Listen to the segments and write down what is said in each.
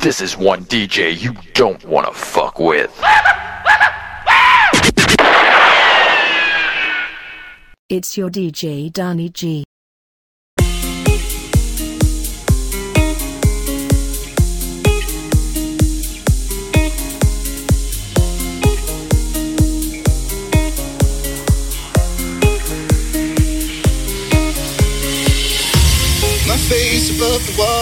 This is one DJ you don't wanna fuck with. It's your DJ Danny G.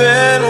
viver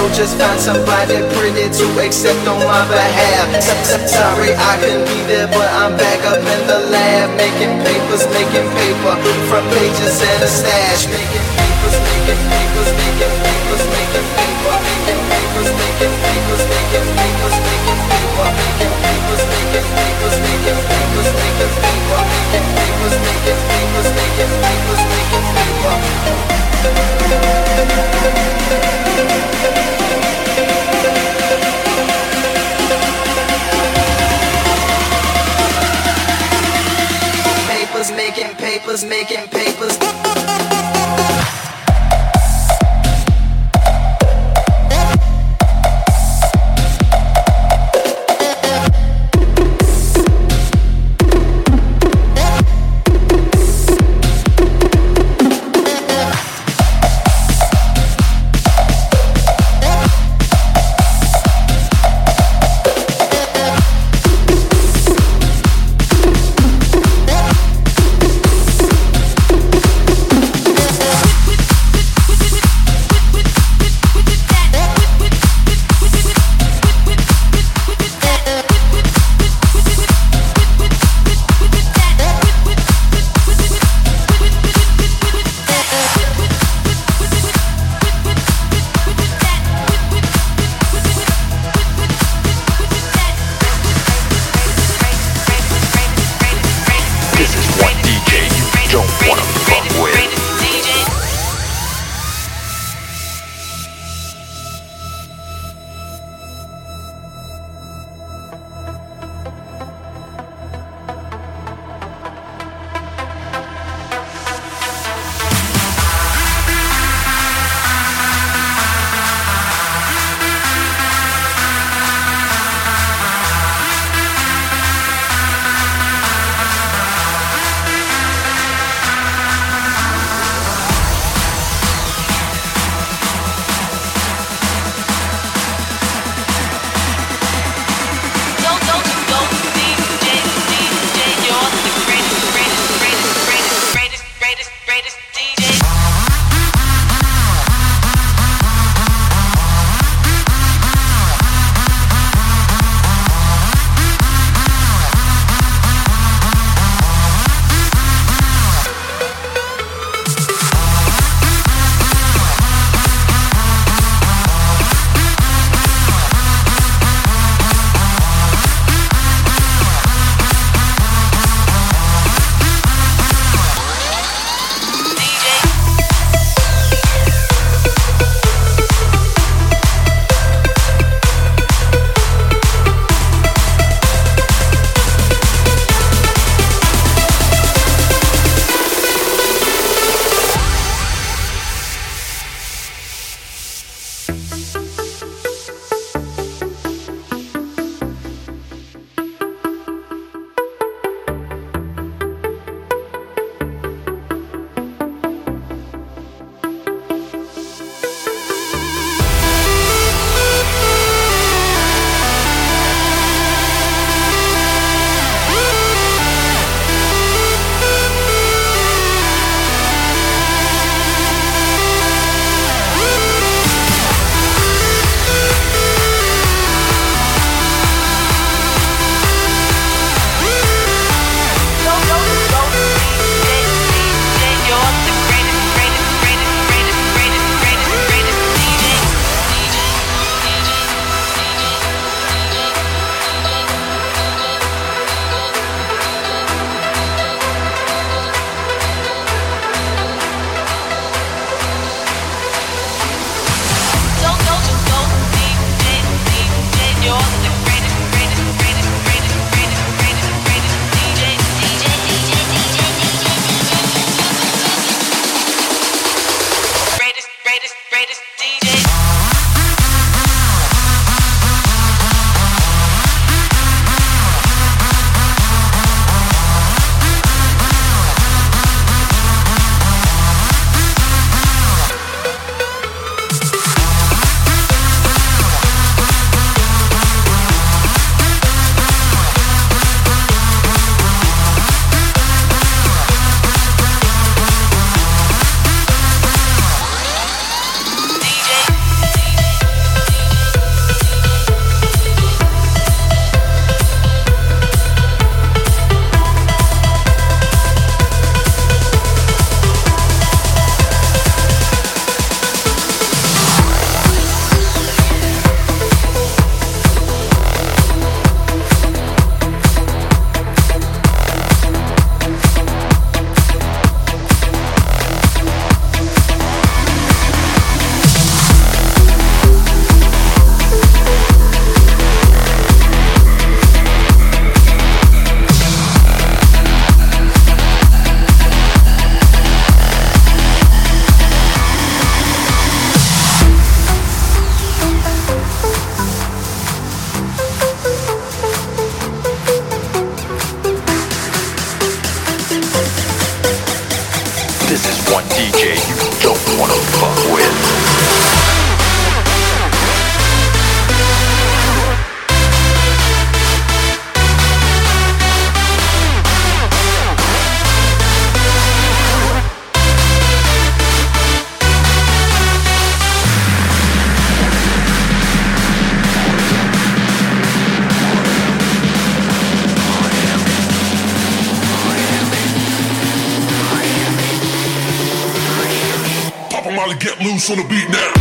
so just find somebody pretty to accept on my behalf. Sorry, I couldn't be there, but I'm back up in the lab, making papers, making paper from pages and a stash, making papers, making papers, making papers, making paper, making papers, making papers, making papers, making paper, making papers, making papers, making papers, making paper, making papers, making papers, making papers, making paper. papers, making papers. get loose on the beat now.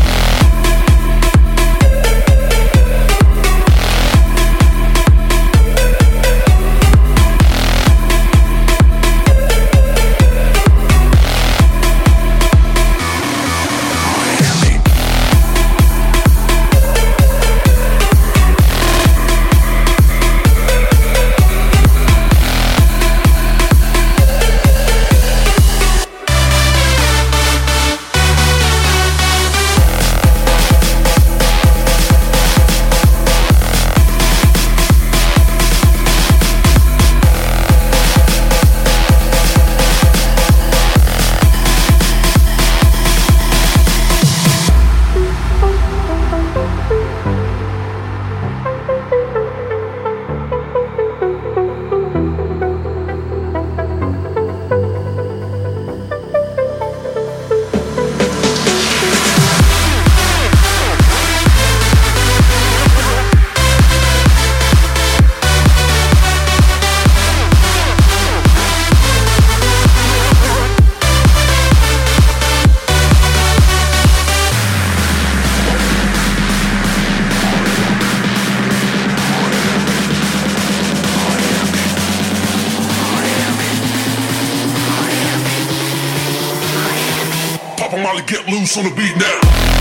Get loose on the beat now.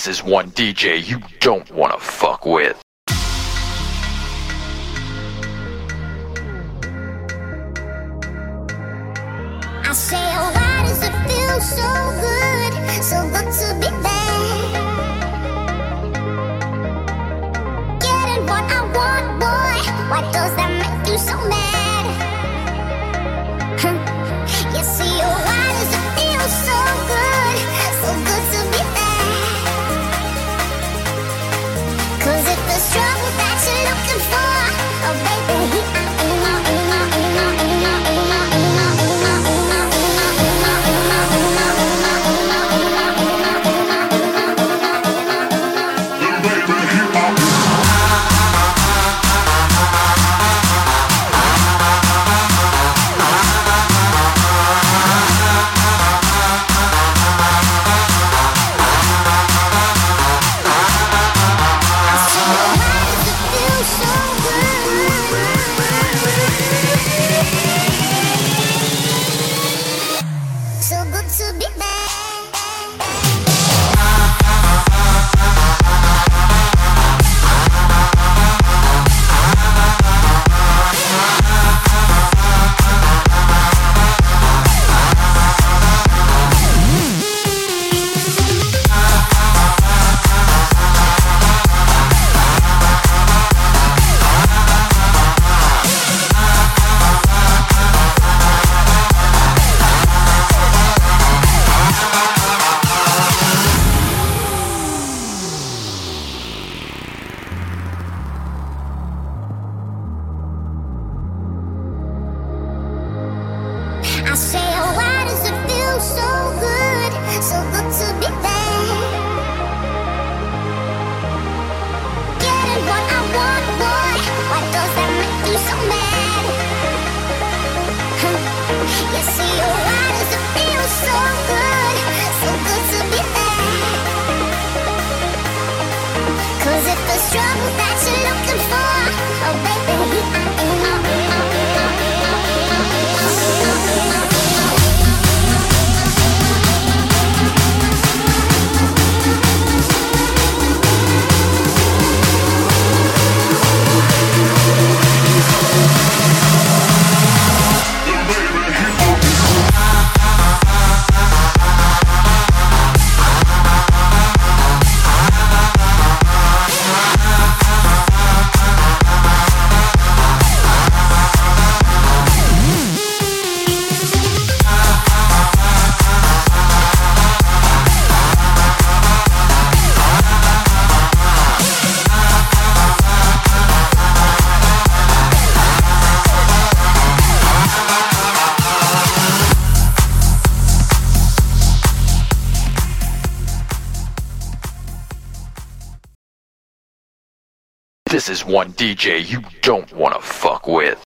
This is one DJ you don't want to fuck with. I say, oh, why does it feel so good, so good to be? Getting what I want, boy. Why does that make you so mad? Looking for, one DJ you don't want to fuck with.